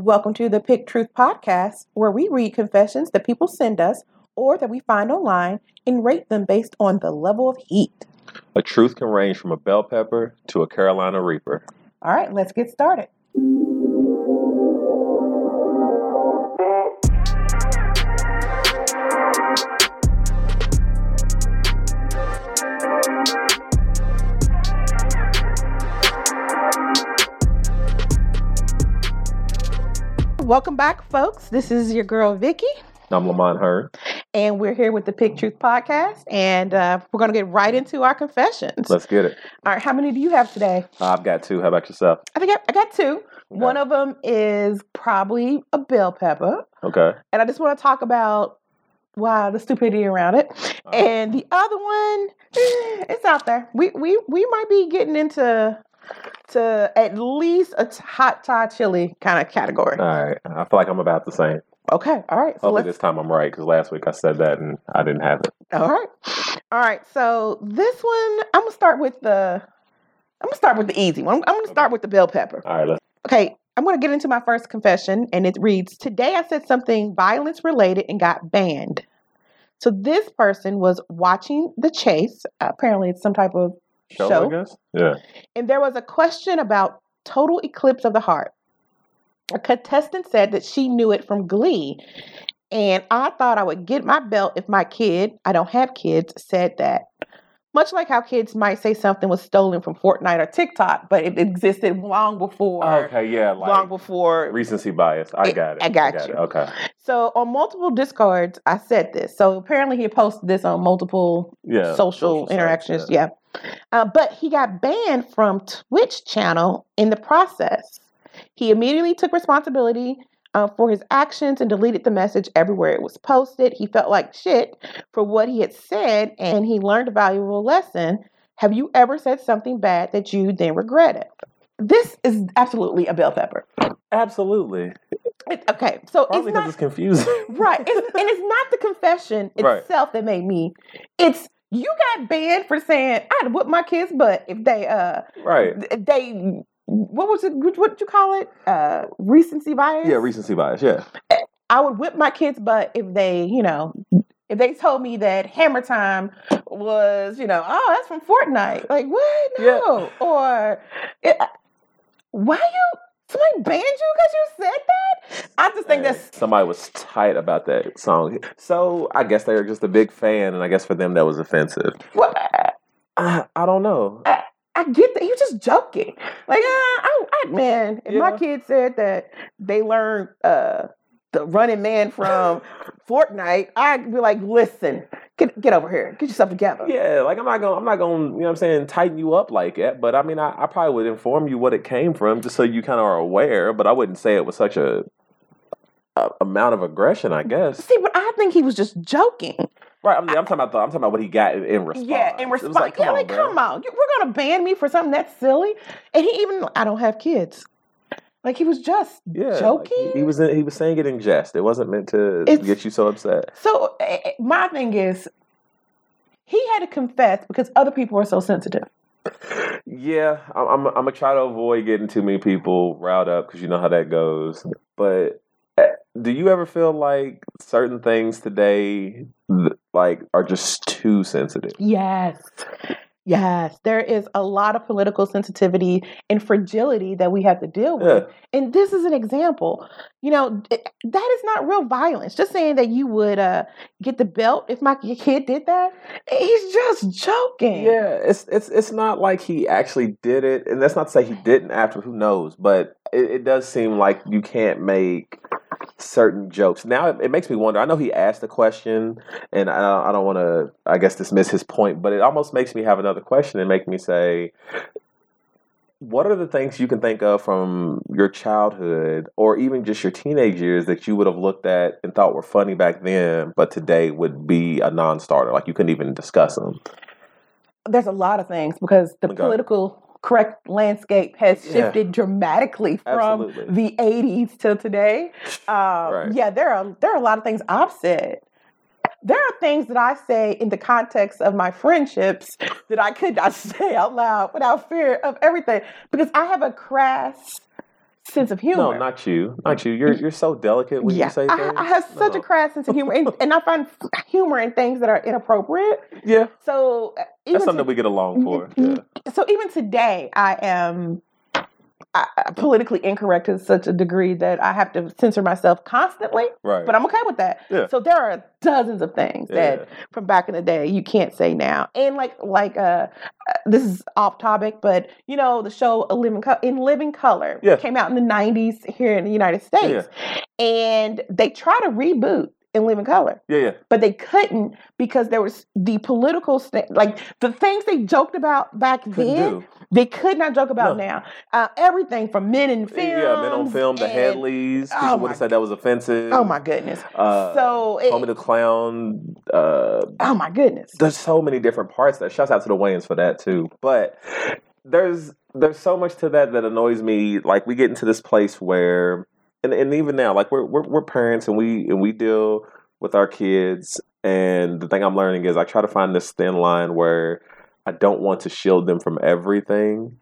Welcome to the Pick Truth Podcast, where we read confessions that people send us or that we find online and rate them based on the level of heat. A truth can range from a bell pepper to a Carolina Reaper. All right, let's get started. Welcome back, folks. This is your girl Vicky, I'm Lamont Hearn. and we're here with the Pick Truth Podcast, and uh, we're going to get right into our confessions. Let's get it. All right, how many do you have today? I've got two. How about yourself? I think I, I got two. One of them is probably a bell pepper, Okay. and I just want to talk about wow the stupidity around it. Uh, And the other one, eh, it's out there. We we we might be getting into to at least a t- hot Thai chili kind of category. all right. I feel like I'm about the same. Okay, all right. So Hopefully this time I'm right because last week I said that and I didn't have it. All right. All right. So this one, I'm gonna start with the. I'm gonna start with the easy one. I'm, I'm gonna start with the bell pepper. All right. Let's. Okay. I'm gonna get into my first confession, and it reads: Today I said something violence related and got banned. So this person was watching The Chase. apparently, it's some type of Show, show, I guess. Yeah. and there was a question about total eclipse of the heart. A contestant said that she knew it from Glee, and I thought I would get my belt if my kid, I don't have kids, said that. Much like how kids might say something was stolen from Fortnite or TikTok, but it existed long before. okay. Yeah. Long before. recency bias. I I- got it. I got you. it. Okay. So on multiple Discords, I said this. So apparently he posted this on multiple Yeah. social, sites, interactions. Yeah. Uh, but he got banned from Twitch channel in the process. He immediately took responsibility uh, for his actions and deleted the message everywhere it was posted. He felt like shit for what he had said, and he learned a valuable lesson. Have you ever said something bad that you then regretted? This is absolutely a bell pepper. Absolutely. It- okay, so Probably it's not it's confusing. right, it's, and it's not the confession Right. itself that made me. It's you got banned for saying I'd whip my kids' butt if they uh right. if they what was it what what you call it uh recency bias Yeah. Recency bias. Yeah. I would whip my kids' butt if they you know if they told me that Hammer Time was you know oh that's from Fortnite like what Yeah. no or it, why you somebody banned you because you said that I just think Hey, that's somebody was tight about that song. So I guess they were just a big fan, and I guess for them that was offensive. what. I, I don't know. I get that. You're just joking. Like, uh, I, I, man, if my Yeah. kid said that they learned uh, the running man from Fortnite, I'd be like, listen, get get over here. Get yourself together. Yeah, like I'm not gonna, I'm not gonna, you know, what I'm saying, tighten you up like that. But I mean, I, I probably would inform you what it came from, just so you kind of are aware. But I wouldn't say it with such a, a amount of aggression. I guess. See, but I think he was just joking. Right. I'm, I'm talking about. The, I'm talking about what he got in, in response. Yeah, in was response. yeah, like, bro. come on. You- We're to ban me for something that's silly. And he even, I don't have kids. Like, he was just Yeah, joking. he, he was he was saying it in jest. It wasn't meant to It's- get you so upset. So eh, eh, my thing is, he had to confess because other people are so sensitive. Yeah, I'm, I'm, I'm gonna try to avoid getting too many people riled up because you know how that goes. But uh, do you ever feel like certain things today, like, are just too sensitive? Yes. Yes, there is a lot of political sensitivity and fragility that we have to deal with. Yeah, And this is an example. You know, it- that is not real violence. Just saying that you would uh, get the belt if my kid did that, he's just joking. yeah. It's it's it's not like he actually did it, and that's not to say he didn't after. Who knows? But it, it does seem like you can't make certain jokes. Now it, it makes me wonder. I know he asked a question, and I, don't- I don't want to, I guess, dismiss his point, but it almost makes me have another question and make me say, what are the things you can think of from your childhood or even just your teenage years that you would have looked at and thought were funny back then, but today would be a non-starter? Like you couldn't even discuss them. There's a lot of things because the Okay. political correct landscape has Yeah. shifted dramatically from Absolutely. the 80s till today. Um, Right. Yeah, there are there are a lot of things I've said. There are things that I say in the context of my friendships that I could not say out loud without fear of everything because I have a crass sense of humor. No, not you. Not you. You're you're so delicate when yeah, you say I, things. I have such a crass sense of humor, and, and I find humor in things that are inappropriate. Yeah, So uh, even that's something to- that we get along for. Yeah. so even today, I am I, politically incorrect to such a degree that I have to censor myself constantly. Right. But I'm okay with that. Yeah. So there are dozens of things that from back in the day you can't say now. And like like uh, uh, this is off topic, but you know the show A Living Co- in Living Color Yeah. came out in the 90s here in the United States, and they try to reboot In Living Color yeah, yeah. but they couldn't because there was the political sta- like the things they joked about back Couldn't then do. they could not joke about No. now uh, everything from men in film Yeah, men on film, the Hedleys. People Oh would have said that was offensive. oh my goodness Uh, so it, Homie the Clown. Uh, oh my goodness there's so many different parts that shouts out to the Wayans for that too. But there's there's so much to that that annoys me. Like we get into this place where and, and even now, like we're, we're we're parents and we and we deal with our kids and the thing I'm learning is I try to find this thin line where I don't want to shield them from everything,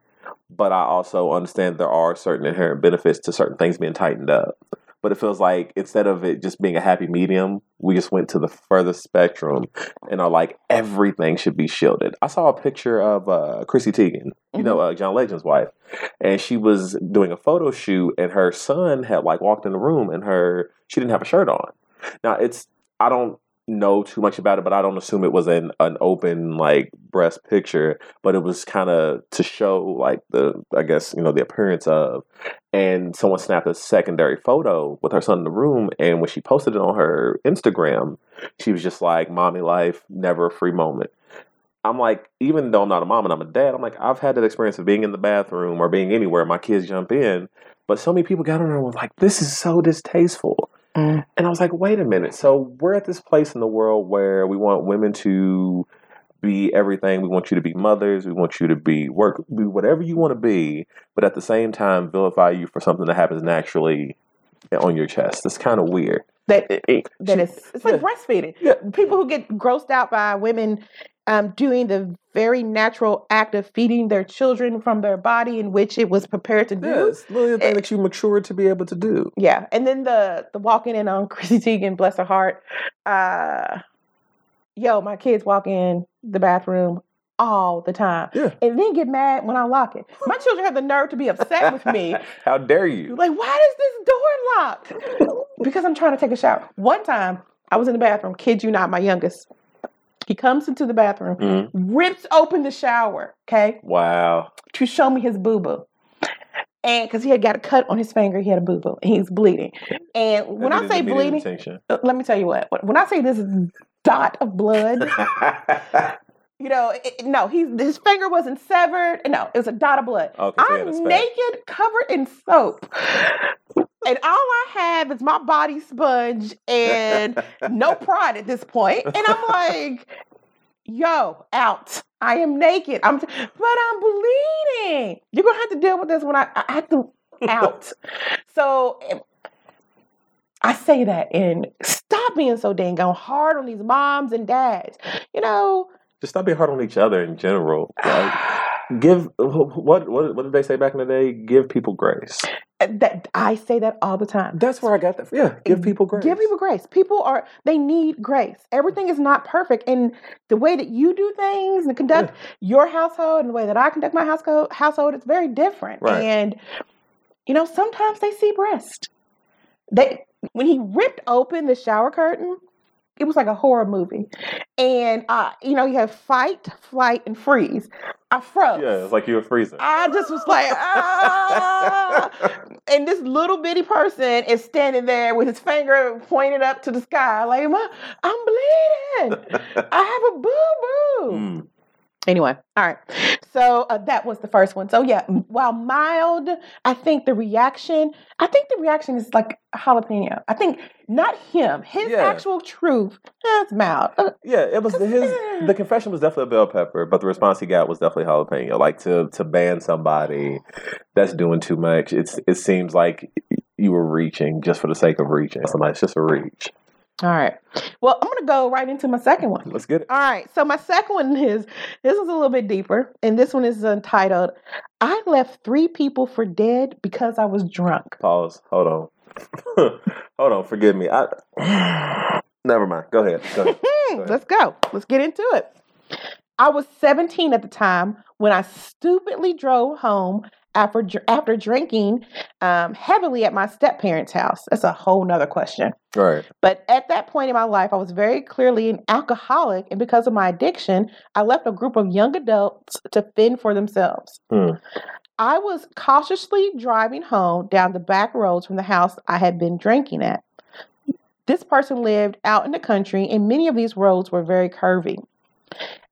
but I also understand there are certain inherent benefits to certain things being tightened up. But it feels like instead of it just being a happy medium, we just went to the furthest spectrum and are like everything should be shielded. I saw a picture of uh, Chrissy Teigen, you know, uh, John Legend's wife, and she was doing a photo shoot, and her son had like walked in the room, and her she didn't have a shirt on. Now it's I don't know too much about it, but I don't assume it was an an open like breast picture, but it was kind of to show like the I guess you know the appearance of. And someone snapped a secondary photo with her son in the room, and when she posted it on her Instagram, she was just like, "Mommy life, never a free moment." I'm like, even though I'm not a mom and I'm a dad, I'm like, I've had that experience of being in the bathroom or being anywhere, my kids jump in, but so many people got on there and was like, "This is so distasteful." Mm. And I was like, wait a minute. So we're at this place in the world where we want women to be everything. We want you to be mothers. We want you to be work, be whatever you want to be, but at the same time, vilify you for something that happens naturally on your chest. It's kind of weird. that that is it's like yeah. breastfeeding Yeah. people who get grossed out by women um, doing the very natural act of feeding their children from their body in which it was prepared to do it's literally the thing that you mature to be able to do. Yeah, and then the the walking in on Chrissy Teigen, bless her heart. Uh, yo, my kids walk in the bathroom all the time, Yeah. and then get mad when I lock it. My children have the nerve to be upset with me. How dare you? Like, why is this door locked? because I'm trying to take a shower. One time, I was in the bathroom. Kid you not, my youngest. He comes into the bathroom, Mhm. rips open the shower, okay, Wow. to show me his boo boo. And because he had got a cut on his finger, he had a boo boo, and he's bleeding. And when I say bleeding, uh, let me tell you what. When I say this dot of blood, you know, it, no, he's his finger wasn't severed. No, it was a dot of blood. Okay, so he had a I'm naked, covered in soap, and all I have is my body sponge and no pride at this point. And I'm like, yo, out. I am naked. I'm, but I'm bleeding. You're gonna have to deal with this when I, I have to out. so I say that and stop being so dang hard on these moms and dads. You know, Just stop being hard on each other in general. Like, give what what what did they say back in the day? Give people grace. That I say that all the time. That's where I got that. Yeah, give people grace. Give people grace. People are they need grace. Everything is not perfect, and the way that you do things and conduct your household and the way that I conduct my household household is very different. Right. And you know, sometimes they see breast. They when he ripped open the shower curtain, it was like a horror movie. And uh, you know, you have fight, flight, and freeze. I froze. Yeah, it's like you were freezing. I just was like, ah. and this little bitty person is standing there with his finger pointed up to the sky, like, I'm bleeding. I have a boo boo. Mm. Anyway, all right. So uh, that was the first one. So yeah, while mild, I think the reaction, I think the reaction is like jalapeno. I think not him, his Yeah. actual truth. eh, it's mild. Uh, Yeah, it was his. The confession was definitely a bell pepper, but the response he got was definitely jalapeno. Like to to ban somebody that's doing too much. It's it seems like you were reaching just for the sake of reaching. Somebody, it's just a reach. All right. Well, I'm going to go right into my second one. Let's get it. All right. So my second one is this is a little bit deeper, and this one is entitled "I left three people for dead because I was drunk." Pause. Hold on. Hold on. Forgive me. I. Never mind. Go ahead. Go ahead. ahead. Let's go. Let's get into it. I was 17 at the time when I stupidly drove home after after drinking um, heavily at my step parents' house. That's a whole nother question. Right. But at that point in my life, I was very clearly an alcoholic, and because of my addiction, I left a group of young adults to fend for themselves. Hmm. I was cautiously driving home down the back roads from the house I had been drinking at. This person lived out in the country, and many of these roads were very curvy.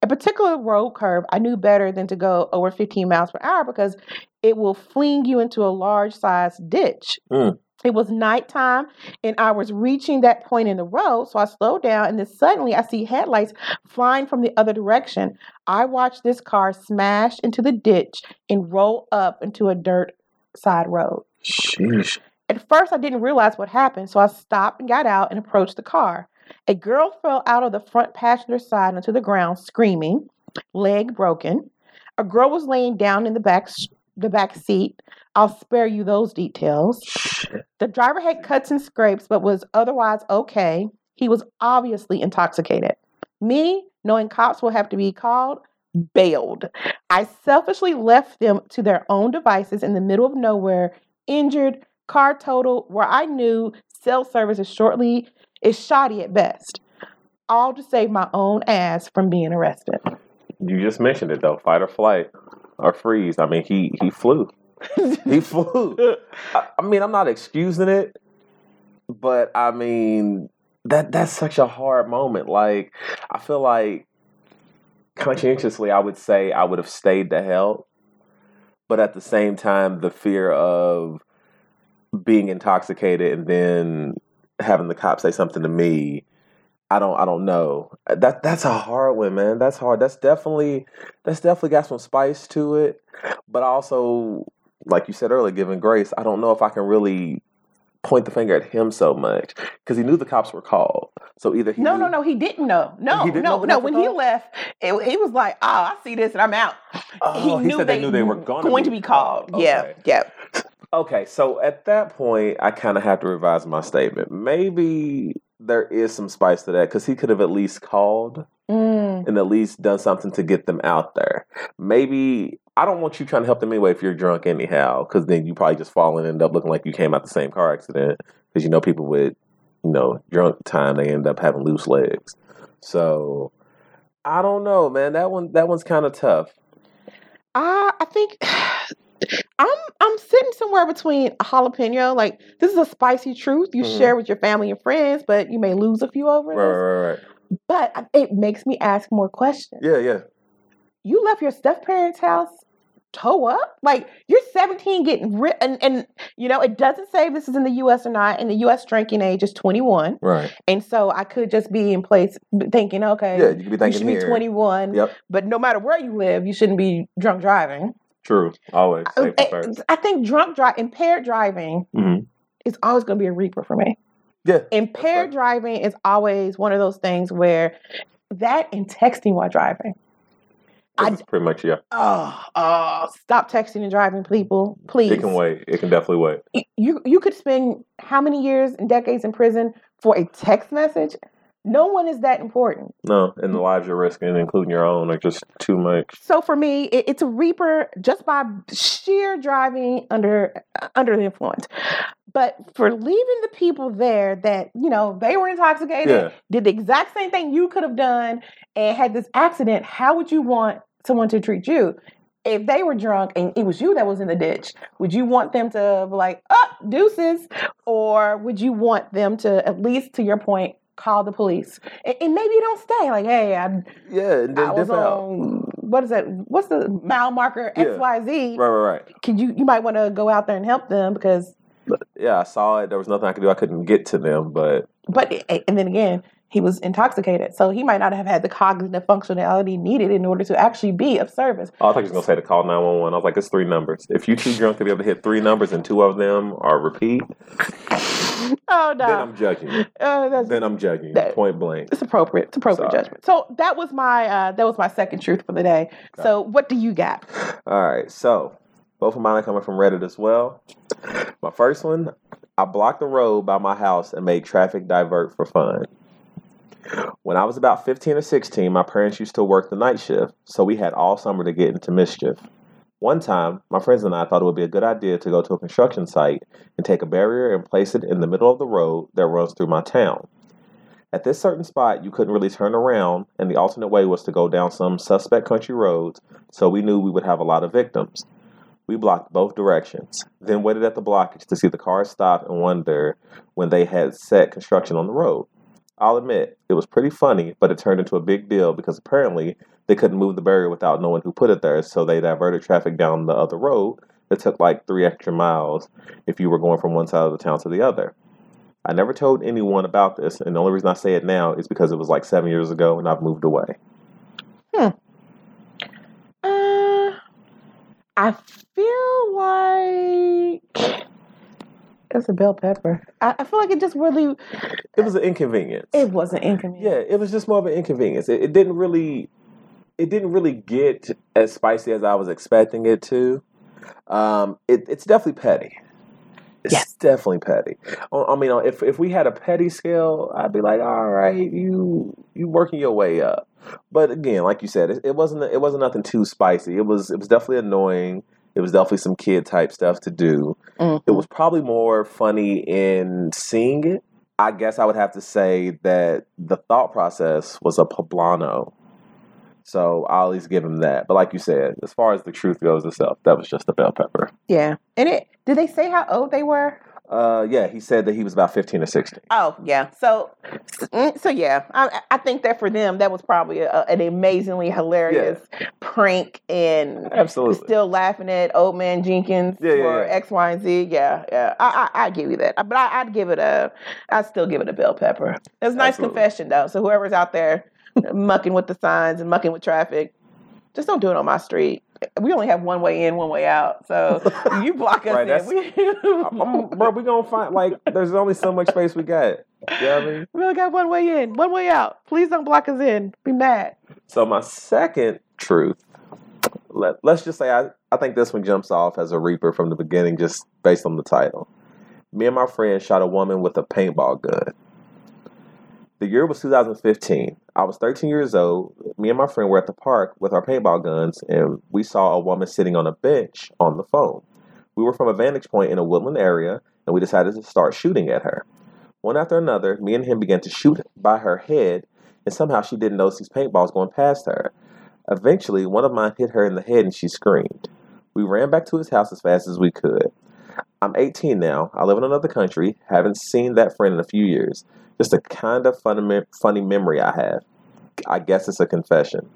A particular road curve I knew better than to go over 15 miles per hour because it will fling you into a large sized ditch. Mm. It was nighttime and I was reaching that point in the road, so I slowed down and then suddenly I see headlights flying from the other direction. I watched this car smash into the ditch and roll up into a dirt side road. Sheesh. At first, I didn't realize what happened, so I stopped and got out and approached the car. A girl fell out of the front passenger side onto the ground, screaming, leg broken. A girl was laying down in the back the back seat. I'll spare you those details. The driver had cuts and scrapes, but was otherwise okay. He was obviously intoxicated. Me, knowing cops will have to be called, bailed. I selfishly left them to their own devices in the middle of nowhere, injured, car total, where I knew cell service is shortly is shoddy at best. All to save my own ass from being arrested. You just mentioned it though. Fight or flight or freeze. I mean, he he flew. he flew. I, I mean, I'm not excusing it, but I mean that that's such a hard moment. Like, I feel like conscientiously, I would say I would have stayed to help, but at the same time, the fear of being intoxicated and then having the cop say something to me I don't I don't know. Uh, that that's a hard one, man. That's hard. That's definitely that's definitely got some spice to it. But also, like you said earlier, giving grace, I don't know if I can really point the finger at him so much because he knew the cops were called. So either he No, knew, no, no, he didn't know. No, He didn't know no, the no. When he left, it, he was like, "Oh, I see this, and I'm out." Oh, he, said they, knew they were gonna going to be called. Yeah, Okay. yeah. Okay, so at that point, I kind of have to revise my statement. Maybe there is some spice to that because he could have at least called Mm. and at least done something to get them out there. Maybe I don't want you trying to help them anyway if you're drunk anyhow, because then you probably just fall and end up looking like you came out the same car accident. Because you know people with you know drunk time they end up having loose legs. So I don't know, man. That one that one's kind of tough. I I think I'm I'm sitting somewhere between a jalapeno. Like this is a spicy truth you Mhm. share with your family and friends, but you may lose a few over Right, this. right, right. But it makes me ask more questions. Yeah, yeah. You left your step parents' house toe up? Like you're 17 getting ri- and and you know it doesn't say if this is in the U.S. or not. And the U.S. drinking age is 21, Right. and so I could just be in place thinking, okay, Yeah, you could be you thinking should be 21. Yep. But no matter where you live, you shouldn't be drunk driving. True. Always I, first. I think drunk drive, impaired driving hmm is always going to be a reaper for me. Yeah. Impaired fair. driving is always one of those things where that and texting while driving. I- That's pretty much yeah. Oh, oh, stop texting and driving, people, please. It can wait. It can definitely wait. You you could spend how many years and decades in prison for a text message? No one is that important. No, and the lives you're risking, including your own, are just too much. So for me, it, it's a reaper just by sheer driving under under the influence. But for leaving the people there that you know they were intoxicated, Yeah. did the exact same thing you could have done, and had this accident, how would you want someone to treat you? If they were drunk and it was you that was in the ditch, would you want them to be like, "Oh, deuces," or would you want them to at least, to your point, call the police and, and maybe you don't stay like, "Hey, I Yeah, and then I was on what is that? What's the mm-hmm. mile marker Yeah. X Y Z? Right, right, right. Can you you might want to go out there and help them because Yeah, I saw it. There was nothing I could do. I couldn't get to them, but but and then again he was intoxicated so he might not have had the cognitive functionality needed in order to actually be of service. oh, I thought you was gonna say to call nine one one. I was like, it's three numbers. If you too drunk to be able to hit three numbers and two of them are repeat, oh no. Then I'm judging. Uh, that's, Then I'm judging. That- Point blank. it's appropriate. It's appropriate Sorry. judgment. So that was my uh, that was my second truth for the day. So what do you got? All right, so both of mine are coming from Reddit as well. My first one, I blocked the road by my house and made traffic divert for fun. When I was about 15 or 16, my parents used to work the night shift, so we had all summer to get into mischief. One time, my friends and I thought it would be a good idea to go to a construction site and take a barrier and place it in the middle of the road that runs through my town. At this certain spot, you couldn't really turn around, and the alternate way was to go down some suspect country roads, so we knew we would have a lot of victims. We blocked both directions, then waited at the blockage to see the cars stop and wonder when they had set construction on the road. I'll admit, it was pretty funny, but it turned into a big deal because apparently they couldn't move the barrier without knowing who put it there, so they diverted traffic down the other road that took like three extra miles if you were going from one side of the town to the other. I never told anyone about this, and the only reason I say it now is because it was like seven years ago and I've moved away. Hmm. Uh, I feel like it's a bell pepper. I, I feel like it just really It was an inconvenience. it wasn't inconvenient. Yeah, it was just more of an inconvenience. It, it didn't really, it didn't really get as spicy as I was expecting it to. Um, it, it's definitely petty. It's Yes. definitely petty. I I mean, if if we had a petty scale, I'd be like, all right, you you working your way up. But again, like you said, it, it wasn't it wasn't nothing too spicy. It was it was definitely annoying. It was definitely some kid type stuff to do. Mhm. It was probably more funny in seeing it. I guess I would have to say that the thought process was a poblano. So I'll at least give him that. But like you said, as far as the truth goes itself, that was just a bell pepper. Yeah. And it did they say how old they were? Uh, yeah, he said that he was about 15 or 16. Oh yeah. So mm, so yeah, I I think that for them that was probably a, an amazingly hilarious prank and Absolutely. still laughing at old man Jenkins Yeah, yeah, for yeah. X, Y, and Z. Yeah, yeah. I, I I give you that, but I, I'd give it a. I'd still give it a bell pepper. It's a nice Absolutely. confession though. So whoever's out there mucking with the signs and mucking with traffic, just don't do it on my street. We only have one way in, one way out. So you block us Right, in. We, bro, we gonna find, like, there's only so much space we got. You know what I mean? we only got one way in, one way out. Please don't block us in. Be mad. So my second truth, let, let's just say I, I think this one jumps off as a reaper from the beginning just based on the title. Me and my friend shot a woman with a paintball gun. The year was 2015. I was 13 years old. Me and my friend were at the park with our paintball guns and we saw a woman sitting on a bench on the phone. We were from a vantage point in a woodland area and we decided to start shooting at her. One after another, me and him began to shoot by her head and somehow she didn't notice these paintballs going past her. Eventually, one of mine hit her in the head and she screamed. We ran back to his house as fast as we could. I'm 18 now. I live in another country. Haven't seen that friend in a few years. Just a kind of funny, funny memory I have. I guess it's a confession.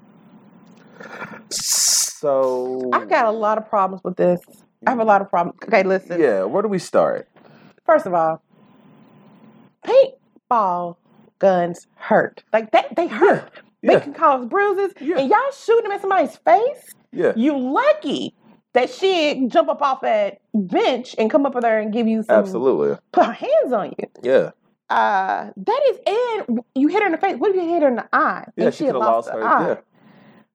So I've got a lot of problems with this. I have a lot of problems. Okay, listen. Yeah, where do we start? First of all, paintball guns hurt. Like they, they hurt. They Yeah. can cause bruises. Yeah. And y'all shooting them in somebody's face. Yeah, You lucky that she jump up off that bench and come up with there and give you some absolutely. put her hands on you. Yeah, Uh, that is and you hit her in the face. What if you hit her in the eye? yeah. and She had could have lost the her. eye?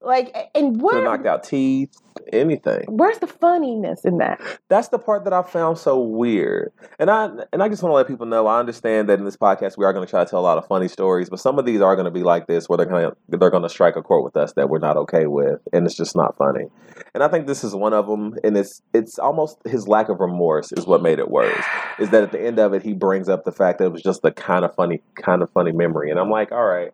Like and where knocked out teeth, anything. where's the funniness in that? that's the part that I found so weird. And I and I just want to let people know I understand that in this podcast we are going to try to tell a lot of funny stories, but some of these are going to be like this where they're going to they're going to strike a chord with us that we're not okay with, and it's just not funny. And I think this is one of them. And it's it's almost his lack of remorse is what made it worse. Is that at the end of it he brings up the fact that it was just a kind of funny kind of funny memory, and I'm like, all right,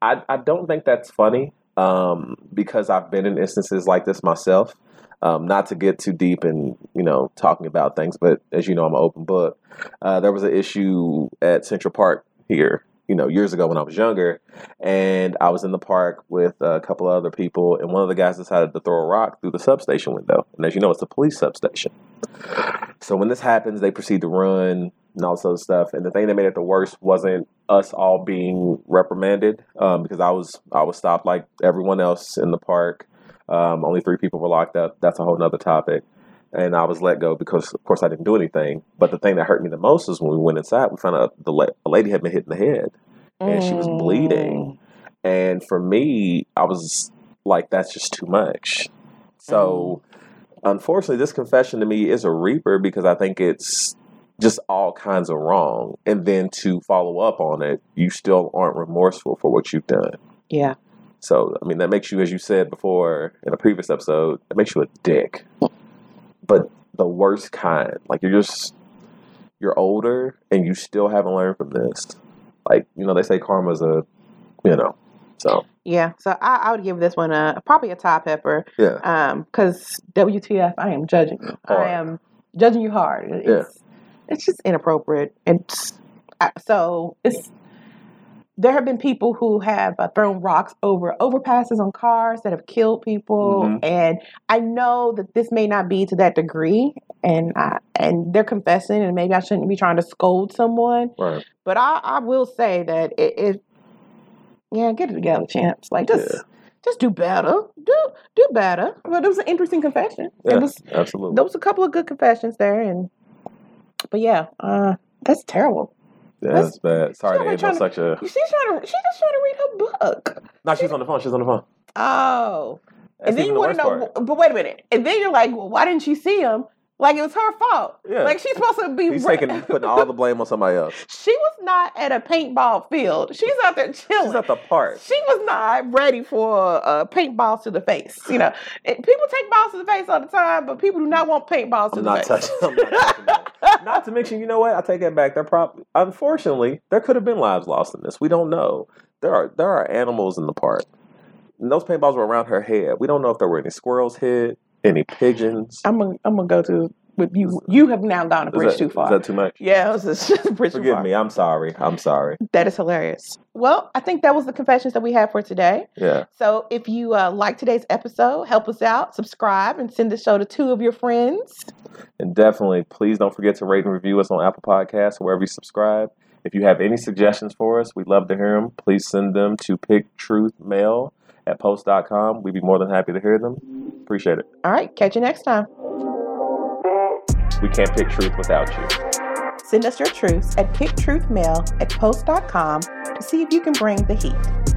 I I don't think that's funny. Um, because I've been in instances like this myself. Um, not to get too deep in you know talking about things, but as you know, I'm an open book. Uh, there was an issue at Central Park here, you know, years ago when I was younger, and I was in the park with a couple of other people, and one of the guys decided to throw a rock through the substation window, and as you know, it's a police substation. So when this happens, they proceed to run and all this other stuff. And the thing that made it the worst wasn't us all being reprimanded um, because I was I was stopped like everyone else in the park. Um, only three people were locked up. That's a whole nother topic. and I was let go because, of course, I didn't do anything. But the thing that hurt me the most is when we went inside, we found out the la- a lady had been hit in the head, and she was bleeding. And for me, I was like, that's just too much. So, unfortunately, this confession to me is a reaper because I think it's just all kinds of wrong. And then to follow up on it, you still aren't remorseful for what you've done. Yeah. So, I mean, that makes you, as you said before in a previous episode, it makes you a dick. But the worst kind. Like, you're just, you're older and you still haven't learned from this. Like, you know, they say karma's a, you know, so, Yeah. So I, I would give this one a probably a top pepper. yeah. Um, because WTF, I am judging you. Hard. I am judging you hard. It's, Yeah. It's just inappropriate. And so it's there have been people who have uh, thrown rocks over overpasses on cars that have killed people, Mhm. and I know that this may not be to that degree, and I, and they're confessing, and maybe I shouldn't be trying to scold someone, Right. but I, I will say that it, it yeah, get it together, champs. Like just Yeah. just do better. Do do better. But it was an interesting confession. Yeah, It was absolutely. there was a couple of good confessions there and but yeah, uh that's terrible. Yeah, That's- that's bad. Sorry to She's end on such a. She's trying to she just trying to read her book. No, she's on the phone. She's on the phone. Oh. That's and then you the want to know part. but wait a minute. And then you're like, well, why didn't she see him? Like it was her fault. Yeah. Like she's supposed to be He's re- taking putting all the blame on somebody else. She was not at a paintball field. She's out there chilling. She's at the park. She was not ready for uh, paintballs to the face. You know, It- people take balls to the face all the time, but people do not want paintballs to I'm the not face. touching. Not touching. Not to mention, you know what? I take that back. There probably, unfortunately, there could have been lives lost in this. We don't know. There are there are animals in the park. And those paintballs were around her head. We don't know if there were any squirrels hit, any pigeons. I'm gonna I'm gonna go to with you. You have now gone a bridge that- too far. Is that too much? yeah, it was just a bridge too far. Forgive me. I'm sorry. I'm sorry. That is hilarious. Well, I think that was the confessions that we had for today. Yeah. So if you uh, like today's episode, help us out, subscribe, and send the show to two of your friends. And definitely, please don't forget to rate and review us on Apple Podcasts wherever you subscribe. If you have any suggestions for us, we'd love to hear them. Please send them to picktruthmail at post.com. We'd be more than happy to hear them. Appreciate it. All right, catch you next time. We can't pick truth without you. Send us your truths at picktruthmail at post.com to see if you can bring the heat.